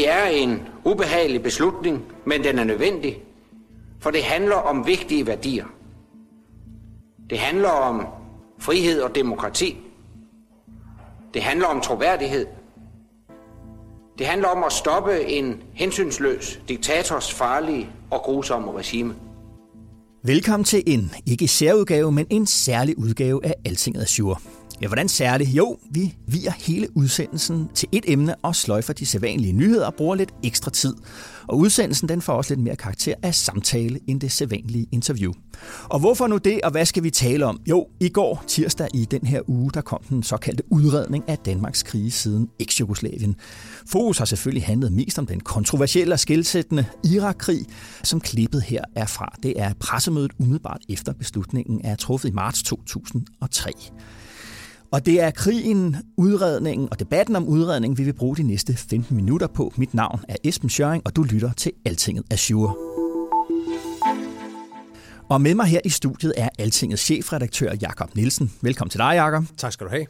Det er en ubehagelig beslutning, men den er nødvendig, for det handler om vigtige værdier. Det handler om frihed og demokrati. Det handler om troværdighed. Det handler om at stoppe en hensynsløs diktators farlige og grusomme regime. Velkommen til en ikke særudgave, men en særlig udgave af Altinget Azure. Ja, hvordan særligt? Jo, vi viger hele udsendelsen til et emne og sløjfer de sædvanlige nyheder og bruger lidt ekstra tid. Og udsendelsen den får også lidt mere karakter af samtale end det sædvanlige interview. Og hvorfor nu det, og hvad skal vi tale om? Jo, i går tirsdag i den her uge, der kom den såkaldte udredning af Danmarks krige siden eks-Jugoslavien. Fokus har selvfølgelig handlet mest om den kontroversielle og skilsættende Irak-krig, som klippet her er fra. Det er pressemødet umiddelbart efter beslutningen er truffet i marts 2003. Og det er krigen, udredningen og debatten om udredningen, vi vil bruge de næste 15 minutter på. Mit navn er Esben Schøring, og du lytter til Altinget Azure. Og med mig her i studiet er Altingets chefredaktør Jakob Nielsen. Velkommen til dig, Jakob. Tak skal du have.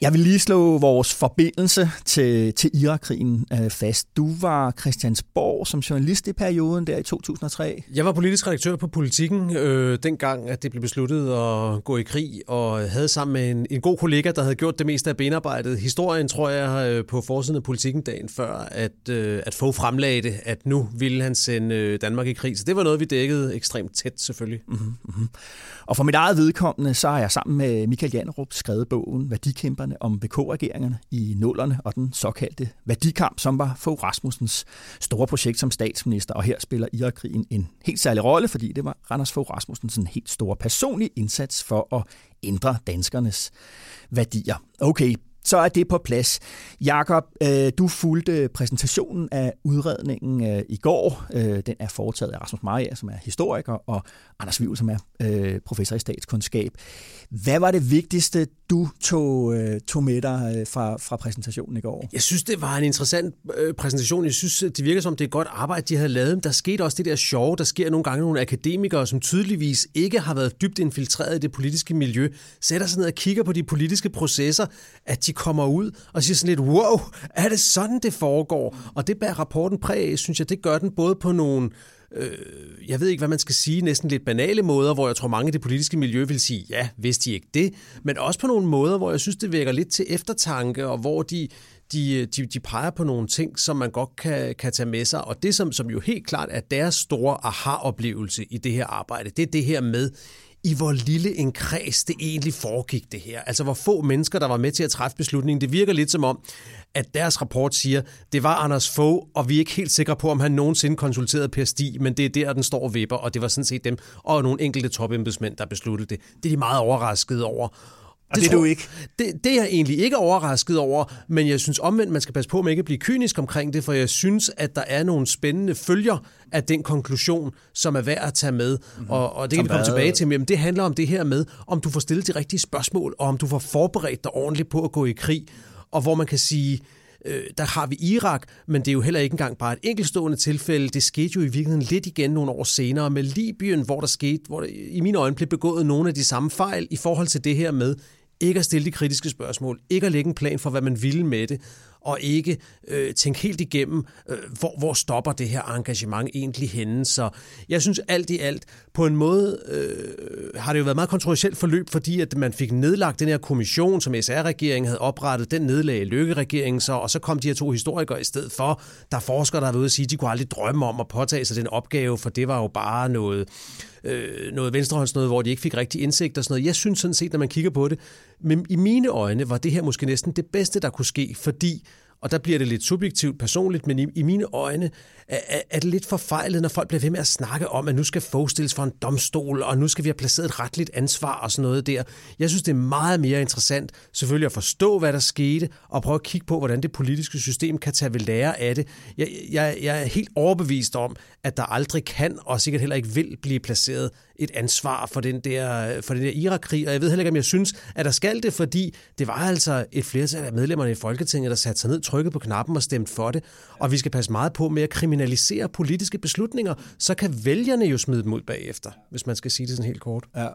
Jeg vil lige slå vores forbindelse til, til Irakkrigen øh, fast. Du var Christiansborg som journalist i perioden der i 2003. Jeg var politisk redaktør på Politiken, øh, dengang at det blev besluttet at gå i krig, og havde sammen med en, en god kollega, der havde gjort det meste af benarbejdet. Historien, tror jeg, øh, på forsiden af Politiken dagen før, at, øh, at få fremlagde det, at nu ville han sende øh, Danmark i krig. Så det var noget, vi dækkede ekstremt tæt, selvfølgelig. Mm-hmm. mm-hmm. Og for mit eget vedkommende, så har jeg sammen med Michael Jannerup skrevet bogen Værdikæmperne om VK-regeringerne i nullerne og den såkaldte værdikamp, som var Fogh Rasmussens store projekt som statsminister. Og her spiller Irakkrigen en helt særlig rolle, fordi det var Randers Fogh Rasmussens en helt store personlig indsats for at ændre danskernes værdier. Okay, så er det på plads. Jakob, øh, du fulgte præsentationen af udredningen øh, i går. Øh, den er foretaget af Rasmus Maja, som er historiker, og Anders Vivel, som er øh, professor i statskundskab. Hvad var det vigtigste, du tog, øh, tog med dig øh, fra, fra præsentationen i går? Jeg synes, det var en interessant præsentation. Jeg synes, det virker som, det er godt arbejde, de havde lavet. Der skete også det der sjove. Der sker nogle gange nogle akademikere, som tydeligvis ikke har været dybt infiltreret i det politiske miljø, sætter sig ned og kigger på de politiske processer, at de kommer ud og siger sådan lidt, wow, er det sådan, det foregår? Og det bærer rapporten præg synes jeg, det gør den både på nogle øh, jeg ved ikke, hvad man skal sige, næsten lidt banale måder, hvor jeg tror mange i det politiske miljø vil sige, ja, vidste de ikke det, men også på nogle måder, hvor jeg synes, det vækker lidt til eftertanke, og hvor de, de, de, de peger på nogle ting, som man godt kan, kan tage med sig. Og det, som, som jo helt klart er deres store aha-oplevelse i det her arbejde, det er det her med, i hvor lille en kreds det egentlig foregik det her. Altså hvor få mennesker, der var med til at træffe beslutningen. Det virker lidt som om, at deres rapport siger, det var Anders Fogh, og vi er ikke helt sikre på, om han nogensinde konsulterede Per Stig, men det er der, den står og vipper, og det var sådan set dem og nogle enkelte topembedsmænd, der besluttede det. Det er de meget overraskede over. Det, det er du ikke? Det, det er jeg egentlig ikke overrasket over, men jeg synes omvendt, man skal passe på med ikke at blive kynisk omkring det, for jeg synes, at der er nogle spændende følger af den konklusion, som er værd at tage med. Mm-hmm. Og, og det kan som vi komme tilbage til, men det handler om det her med, om du får stillet de rigtige spørgsmål, og om du får forberedt dig ordentligt på at gå i krig, og hvor man kan sige, øh, der har vi Irak, men det er jo heller ikke engang bare et enkeltstående tilfælde. Det skete jo i virkeligheden lidt igen nogle år senere med Libyen, hvor der skete, hvor der i mine øjne blev begået nogle af de samme fejl i forhold til det her med ikke at stille de kritiske spørgsmål, ikke at lægge en plan for, hvad man ville med det, og ikke øh, tænke helt igennem, øh, hvor, hvor stopper det her engagement egentlig henne. Så jeg synes alt i alt, på en måde øh, har det jo været meget kontroversielt forløb, fordi at man fik nedlagt den her kommission, som SR-regeringen havde oprettet, den nedlagde Lykke-regeringen så, og så kom de her to historikere i stedet for. Der er forskere, der har været ude at sige, at de kunne aldrig drømme om at påtage sig den opgave, for det var jo bare noget øh, noget venstrehånds noget, hvor de ikke fik rigtig indsigt og sådan noget. Jeg synes sådan set, når man kigger på det, men i mine øjne var det her måske næsten det bedste, der kunne ske, fordi Og der bliver det lidt subjektivt personligt, men i, i mine øjne er, er det lidt forfejlet, når folk bliver ved med at snakke om, at nu skal Fogh stilles for en domstol, og nu skal vi have placeret et retligt ansvar og sådan noget der. Jeg synes, det er meget mere interessant selvfølgelig at forstå, hvad der skete, og prøve at kigge på, hvordan det politiske system kan tage ved lære af det. Jeg, jeg, jeg er helt overbevist om, at der aldrig kan, og sikkert heller ikke vil blive placeret et ansvar for den der, for den der Irak-krig, og jeg ved heller ikke, om jeg synes, at der skal det, fordi det var altså et flertal af medlemmerne i Folketinget, der satte sig ned, trykket på knappen og stemte for det, og vi skal passe meget på med at kriminalisere politiske beslutninger, så kan vælgerne jo smide dem ud bagefter, hvis man skal sige det sådan helt kort. Ja.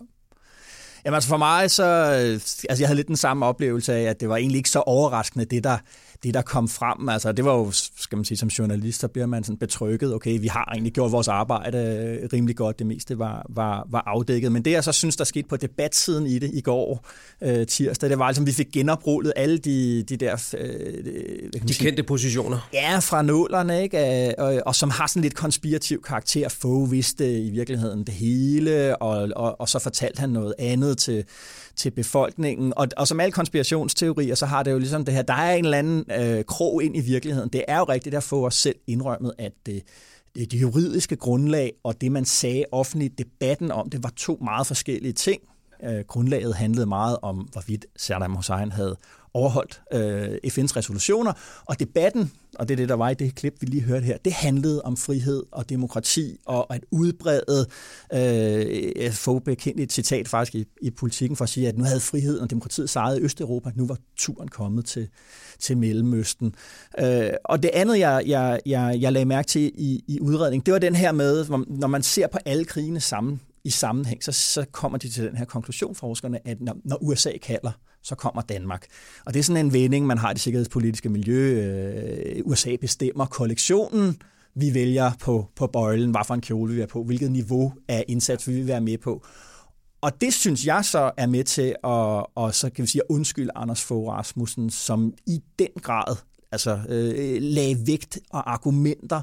Jamen altså for mig, så, altså jeg havde lidt den samme oplevelse af, at det var egentlig ikke så overraskende, det der, det der kom frem. Altså det var jo, skal man sige, som journalist, så bliver man sådan betrykket. Okay, vi har egentlig gjort vores arbejde øh, rimelig godt. Det meste var, var, var afdækket. Men det jeg så synes, der skete på debatsiden i det i går øh, tirsdag, det var at vi fik genoprullet alle de, de der... Øh, de sige, kendte positioner. Ja, fra nålerne, ikke? Og, og som har sådan lidt konspirativ karakter. Få vidste i virkeligheden det hele, og, og, og så fortalte han noget andet til, til befolkningen. Og, og som alle konspirationsteorier, så har det jo ligesom det her, der er en eller anden øh, krog ind i virkeligheden. Det er jo rigtigt at få os selv indrømmet, at det, det, det juridiske grundlag og det, man sagde offentligt, debatten om det, var to meget forskellige ting. Øh, grundlaget handlede meget om, hvorvidt Saddam Hussein havde overholdt øh, FN's resolutioner, og debatten, og det er det, der var i det klip, vi lige hørte her, det handlede om frihed og demokrati, og at udbrede, øh, få bekendt et citat faktisk i, i politikken for at sige, at nu havde friheden og demokratiet sejret i Østeuropa, nu var turen kommet til, til Mellemøsten. Øh, og det andet, jeg, jeg, jeg, jeg lagde mærke til i, i udredningen, det var den her med, når man ser på alle krigene sammen, i sammenhæng, så, så kommer de til den her konklusion, forskerne, at når, når USA kalder, så kommer Danmark. Og det er sådan en vending, man har i det sikkerhedspolitiske miljø. Øh, USA bestemmer kollektionen, vi vælger på, på bøjlen, hvad for en kjole vi er på, hvilket niveau af indsats vi vil være med på. Og det synes jeg så er med til at, og så kan vi sige, at undskylde Anders Fogh Rasmussen, som i den grad altså, øh, lagde vægt og argumenter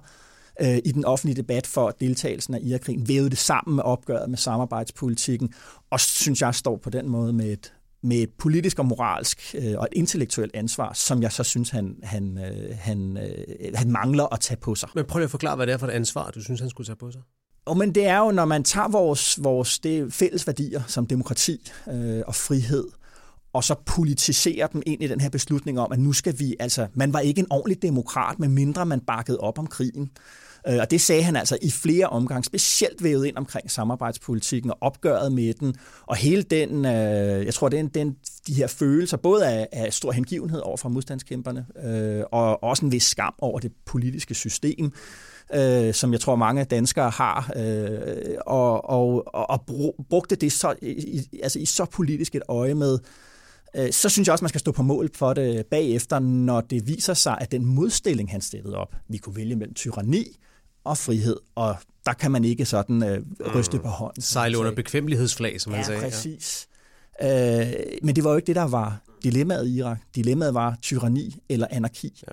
øh, i den offentlige debat for deltagelsen af Irakkrigen, vævede det sammen med opgøret med samarbejdspolitikken, og synes jeg står på den måde med et, med et politisk og moralsk øh, og et intellektuelt ansvar, som jeg så synes, han, han, øh, han, øh, han mangler at tage på sig. Men prøv lige at forklare, hvad det er for et ansvar, du synes, han skulle tage på sig. Og men det er jo, når man tager vores, vores det fælles værdier som demokrati øh, og frihed, og så politiserer dem ind i den her beslutning om, at nu skal vi, altså, man var ikke en ordentlig demokrat, med mindre man bakkede op om krigen. Øh, og det sagde han altså i flere omgange, specielt vævet ind omkring samarbejdspolitikken og opgøret med den, og hele den, øh, jeg tror, den, den, de her følelser, både af, af stor hengivenhed over for modstandskæmperne, øh, og også en vis skam over det politiske system, øh, som jeg tror mange danskere har, øh, og, og, og brugte det så, i, altså i så politisk et øje med, så synes jeg også, man skal stå på mål for det bagefter, når det viser sig, at den modstilling, han stillede op, vi kunne vælge mellem tyranni og frihed, og der kan man ikke sådan øh, ryste mm. på hånden. Sejle under bekvemmelighedsflag, som man ja, sagde. Præcis. Ja, præcis. Øh, men det var jo ikke det, der var dilemmaet i Irak. Dilemmaet var tyranni eller anarki. Ja.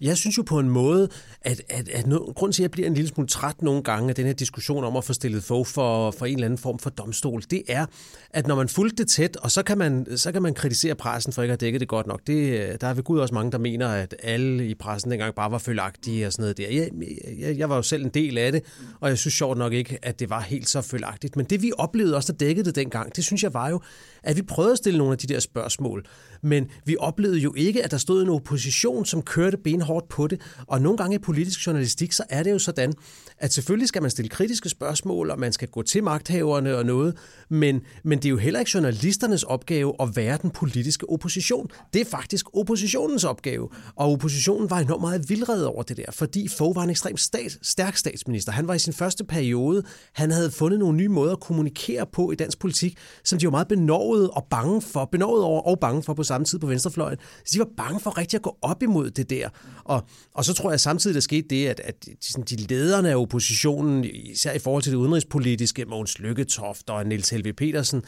Jeg synes jo på en måde, at, at, at no, grund til, at jeg bliver en lille smule træt nogle gange af den her diskussion om at få stillet få for, for en eller anden form for domstol, det er, at når man fulgte det tæt, og så kan man, så kan man kritisere pressen for ikke at dække det godt nok. Det, der er ved Gud også mange, der mener, at alle i pressen dengang bare var følagtige og sådan noget der. Jeg, jeg, jeg var jo selv en del af det, og jeg synes sjovt nok ikke, at det var helt så følagtigt. Men det vi oplevede også, der dækkede det dengang, det synes jeg var jo, at vi prøvede at stille nogle af de der spørgsmål men vi oplevede jo ikke, at der stod en opposition, som kørte benhårdt på det. Og nogle gange i politisk journalistik, så er det jo sådan, at selvfølgelig skal man stille kritiske spørgsmål, og man skal gå til magthaverne og noget, men, men det er jo heller ikke journalisternes opgave at være den politiske opposition. Det er faktisk oppositionens opgave. Og oppositionen var enormt meget vildred over det der, fordi Fogh var en ekstremt stat, stærk statsminister. Han var i sin første periode, han havde fundet nogle nye måder at kommunikere på i dansk politik, som de var meget benovet og bange for, benovet over og bange for på samme tid på venstrefløjen. Så de var bange for rigtig at gå op imod det der. Og, og så tror jeg samtidig, der skete det, at, at sådan, de lederne af oppositionen, især i forhold til det udenrigspolitiske, Mogens Lykketoft og Niels Helve Petersen,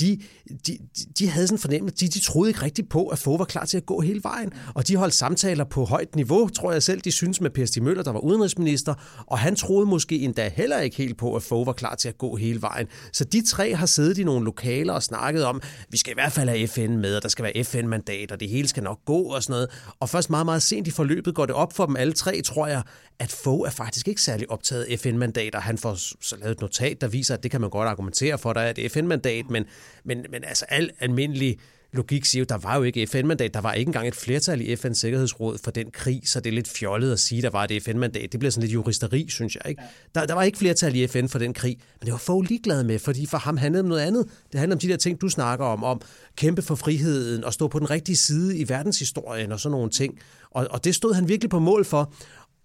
de, de, de havde sådan en fornemmelse, de, de troede ikke rigtigt på, at Fogh var klar til at gå hele vejen. Og de holdt samtaler på højt niveau, tror jeg selv, de synes med Per Stig Møller, der var udenrigsminister, og han troede måske endda heller ikke helt på, at Fogh var klar til at gå hele vejen. Så de tre har siddet i nogle lokaler og snakket om, vi skal i hvert fald have FN med, og der skal være FN-mandat, og det hele skal nok gå og sådan noget. Og først meget, meget sent i forløbet går det op for dem alle tre, tror jeg, at Fogh er faktisk ikke særlig optaget af FN-mandater. Han får så lavet et notat, der viser, at det kan man godt argumentere for, der er et FN-mandat, men, men, men altså al almindelig logik siger jo, der var jo ikke FN-mandat. Der var ikke engang et flertal i FN's Sikkerhedsråd for den krig, så det er lidt fjollet at sige, der var et FN-mandat. Det bliver sådan lidt juristeri, synes jeg. Ikke? Der, der var ikke flertal i FN for den krig, men det var få ligeglade med, fordi for ham handlede om noget andet. Det handlede om de der ting, du snakker om, om kæmpe for friheden og stå på den rigtige side i verdenshistorien og sådan nogle ting. Og, og det stod han virkelig på mål for.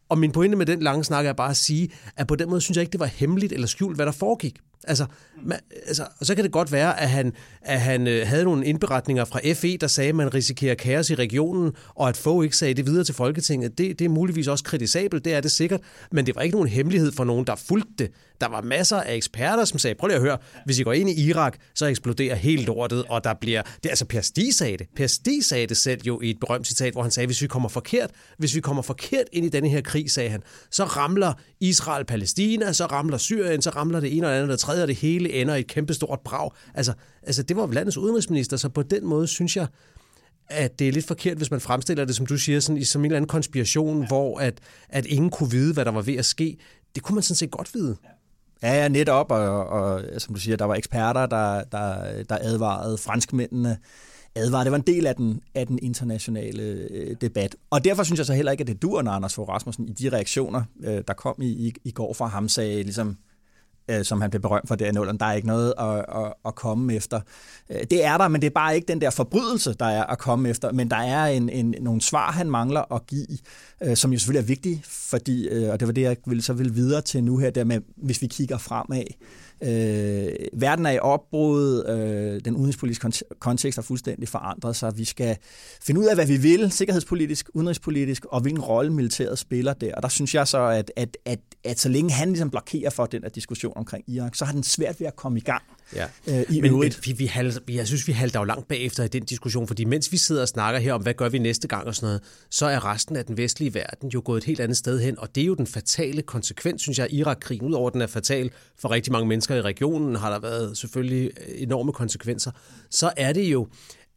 Og min pointe med den lange snak er bare at sige, at på den måde synes jeg ikke, det var hemmeligt eller skjult, hvad der foregik. Altså, man, altså, og så kan det godt være, at han, at han øh, havde nogle indberetninger fra FE, der sagde, at man risikerer kaos i regionen, og at få ikke sagde det videre til Folketinget. Det, det er muligvis også kritisabelt, det er det sikkert, men det var ikke nogen hemmelighed for nogen, der fulgte det. Der var masser af eksperter, som sagde, prøv lige at høre, hvis I går ind i Irak, så eksploderer helt lortet, og der bliver... Det er altså Per Stig sagde det. Per Stig sagde det selv jo i et berømt citat, hvor han sagde, hvis vi kommer forkert, hvis vi kommer forkert ind i denne her krig, sagde han, så ramler Israel Palæstina, så ramler Syrien, så ramler det ene og andet, og det tredje, og det hele ender i et kæmpestort brag. Altså, altså det var landets udenrigsminister, så på den måde synes jeg, at det er lidt forkert, hvis man fremstiller det, som du siger, sådan, som en eller anden konspiration, ja. hvor at, at ingen kunne vide, hvad der var ved at ske. Det kunne man sådan set godt vide. Ja, ja netop, og, og som du siger, der var eksperter, der, der, der advarede franskmændene, advarede. Det var en del af den, af den internationale øh, debat. Og derfor synes jeg så heller ikke, at det dur, når Anders Fogh Rasmussen i de reaktioner, øh, der kom i, i, i går fra ham, sagde ligesom, øh, Øh, som han blev berømt for der nulleren. Der er ikke noget at, at, at komme efter. Øh, det er der, men det er bare ikke den der forbrydelse, der er at komme efter. Men der er en, en, nogle svar, han mangler at give, øh, som jo selvfølgelig er vigtige, fordi, øh, og det var det, jeg ville, så vil videre til nu her, der med, hvis vi kigger fremad. Øh, verden er i opbrud, øh, den udenrigspolitiske kontekst er fuldstændig forandret sig. Vi skal finde ud af, hvad vi vil, sikkerhedspolitisk, udenrigspolitisk, og hvilken rolle militæret spiller der. Og der synes jeg så, at, at, at, at så længe han ligesom blokerer for den her diskussion omkring Irak, så har den svært ved at komme i gang. Ja. Øh, i men, men vi, vi halter, jeg synes, vi halter jo langt bagefter i den diskussion, fordi mens vi sidder og snakker her om, hvad gør vi næste gang og sådan noget, så er resten af den vestlige verden jo gået et helt andet sted hen, og det er jo den fatale konsekvens, synes jeg, Irak-krigen, udover den er fatal for rigtig mange mennesker i regionen, har der været selvfølgelig enorme konsekvenser, så er det jo,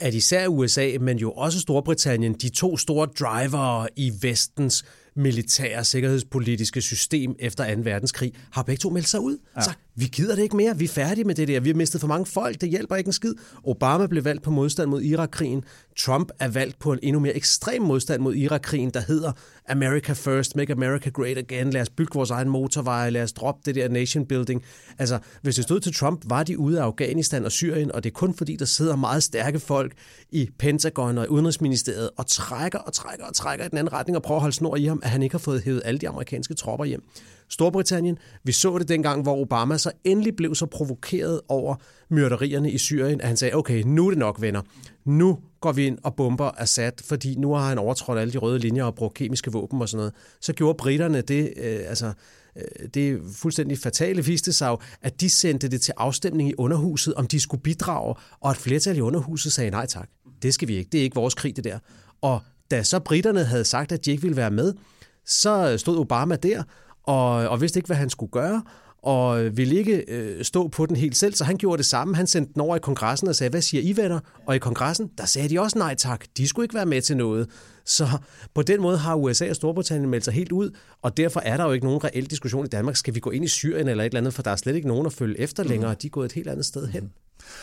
at især USA, men jo også Storbritannien, de to store drivere i vestens militære sikkerhedspolitiske system efter 2. verdenskrig, har begge to meldt sig ud. Ja. Så vi gider det ikke mere, vi er færdige med det der, vi har mistet for mange folk, det hjælper ikke en skid. Obama blev valgt på modstand mod Irakkrigen, Trump er valgt på en endnu mere ekstrem modstand mod Irakkrigen, der hedder America First, Make America Great Again, lad os bygge vores egen motorveje, lad os droppe det der nation building. Altså, hvis det stod til Trump, var de ude af Afghanistan og Syrien, og det er kun fordi, der sidder meget stærke folk i Pentagon og i Udenrigsministeriet og trækker og trækker og trækker i den anden retning og prøver at holde snor i ham, at han ikke har fået hævet alle de amerikanske tropper hjem. Storbritannien, vi så det dengang, hvor Obama så endelig blev så provokeret over myrderierne i Syrien, at han sagde, okay, nu er det nok, venner. Nu går vi ind og bomber Assad, fordi nu har han overtrådt alle de røde linjer og brugt kemiske våben og sådan noget. Så gjorde britterne det, øh, altså, øh, det fuldstændig fatale viste sig at de sendte det til afstemning i underhuset, om de skulle bidrage, og at flertal i underhuset sagde nej tak. Det skal vi ikke. Det er ikke vores krig, det der. Og da så britterne havde sagt, at de ikke ville være med, så stod Obama der og, og vidste ikke, hvad han skulle gøre, og ville ikke øh, stå på den helt selv, så han gjorde det samme. Han sendte den over i kongressen og sagde, hvad siger I venner? Og i kongressen, der sagde de også nej tak. De skulle ikke være med til noget. Så på den måde har USA og Storbritannien meldt sig helt ud, og derfor er der jo ikke nogen reel diskussion i Danmark. Skal vi gå ind i Syrien eller et eller andet, for der er slet ikke nogen at følge efter mhm. længere. De er gået et helt andet sted hen.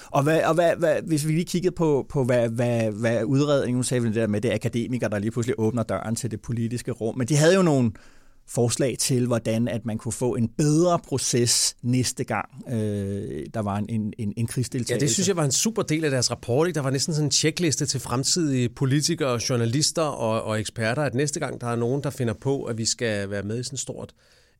Og, hvad, og hvad, hvad, hvis vi lige kiggede på, på hvad, hvad, hvad udredningen, nu sagde vi det der med, det akademikere, der lige pludselig åbner døren til det politiske rum, men de havde jo nogle, forslag til, hvordan at man kunne få en bedre proces næste gang, øh, der var en, en, en krigsdeltagelse. Ja, det synes jeg var en super del af deres rapport. Der var næsten sådan en checkliste til fremtidige politikere, journalister og, og eksperter, at næste gang der er nogen, der finder på, at vi skal være med i sådan et stort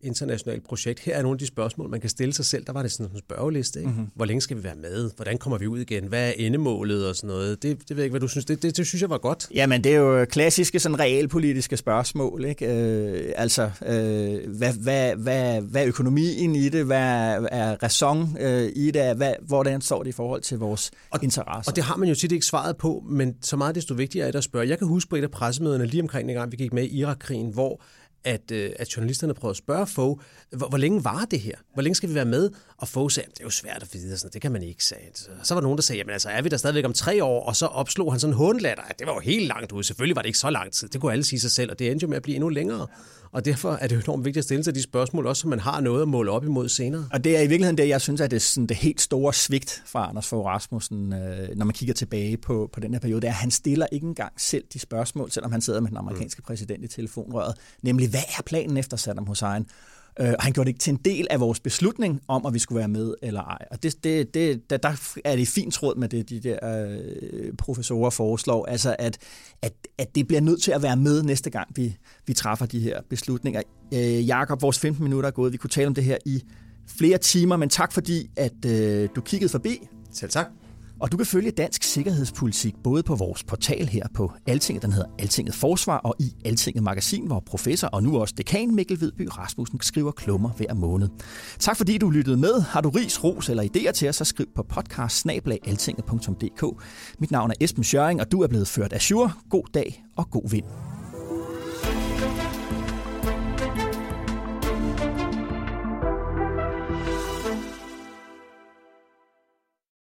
internationalt projekt. Her er nogle af de spørgsmål, man kan stille sig selv. Der var det sådan en spørgeliste. Ikke? Mm-hmm. Hvor længe skal vi være med? Hvordan kommer vi ud igen? Hvad er endemålet og sådan noget? Det, det ved jeg ikke, hvad du synes. Det, det, det synes jeg var godt. Jamen, det er jo klassiske sådan realpolitiske spørgsmål. Ikke? Øh, altså, øh, hvad, hvad, hvad, hvad er økonomien i det? Hvad er ræson øh, i det? Hvad, hvordan står det i forhold til vores og, interesser? Og det har man jo tit ikke svaret på, men så meget desto vigtigere er det at spørge. Jeg kan huske på et af pressemøderne lige omkring en gang, vi gik med i Irak-krigen, hvor at, øh, at journalisterne prøvede at spørge Fogh, hvor, hvor længe var det her? Hvor længe skal vi være med? Og Fogh sagde, det er jo svært at vide, sådan, det kan man ikke sige. Så var der nogen, der sagde, jamen altså, er vi der stadigvæk om tre år? Og så opslog han sådan en håndlatter, at det var jo helt langt ud. Selvfølgelig var det ikke så lang tid. Det kunne alle sige sig selv, og det endte jo med at blive endnu længere. Og derfor er det jo enormt vigtigt at stille sig de spørgsmål, også så man har noget at måle op imod senere. Og det er i virkeligheden det, jeg synes, at det er sådan det helt store svigt fra Anders Fogh Rasmussen, øh, når man kigger tilbage på, på den her periode, det er, at han stiller ikke engang selv de spørgsmål, selvom han sidder med den amerikanske præsident i telefonrøret. Nemlig, hvad er planen efter Saddam Hussein? Øh, og han gjorde det ikke til en del af vores beslutning om, at vi skulle være med eller ej. Og det, det, det, der, der er det fint råd med det, de der øh, professorer foreslår, altså at, at, at det bliver nødt til at være med næste gang, vi, vi træffer de her beslutninger. Øh, Jakob, vores 15 minutter er gået. Vi kunne tale om det her i flere timer, men tak fordi, at øh, du kiggede forbi. Selv tak. Og du kan følge dansk sikkerhedspolitik både på vores portal her på Altinget, den hedder Altinget Forsvar, og i Altinget Magasin, hvor professor og nu også dekan Mikkel Vedby Rasmussen skriver klummer hver måned. Tak fordi du lyttede med. Har du ris, ros eller idéer til os, så skriv på podcast Mit navn er Esben Schøring, og du er blevet ført af God dag og god vind.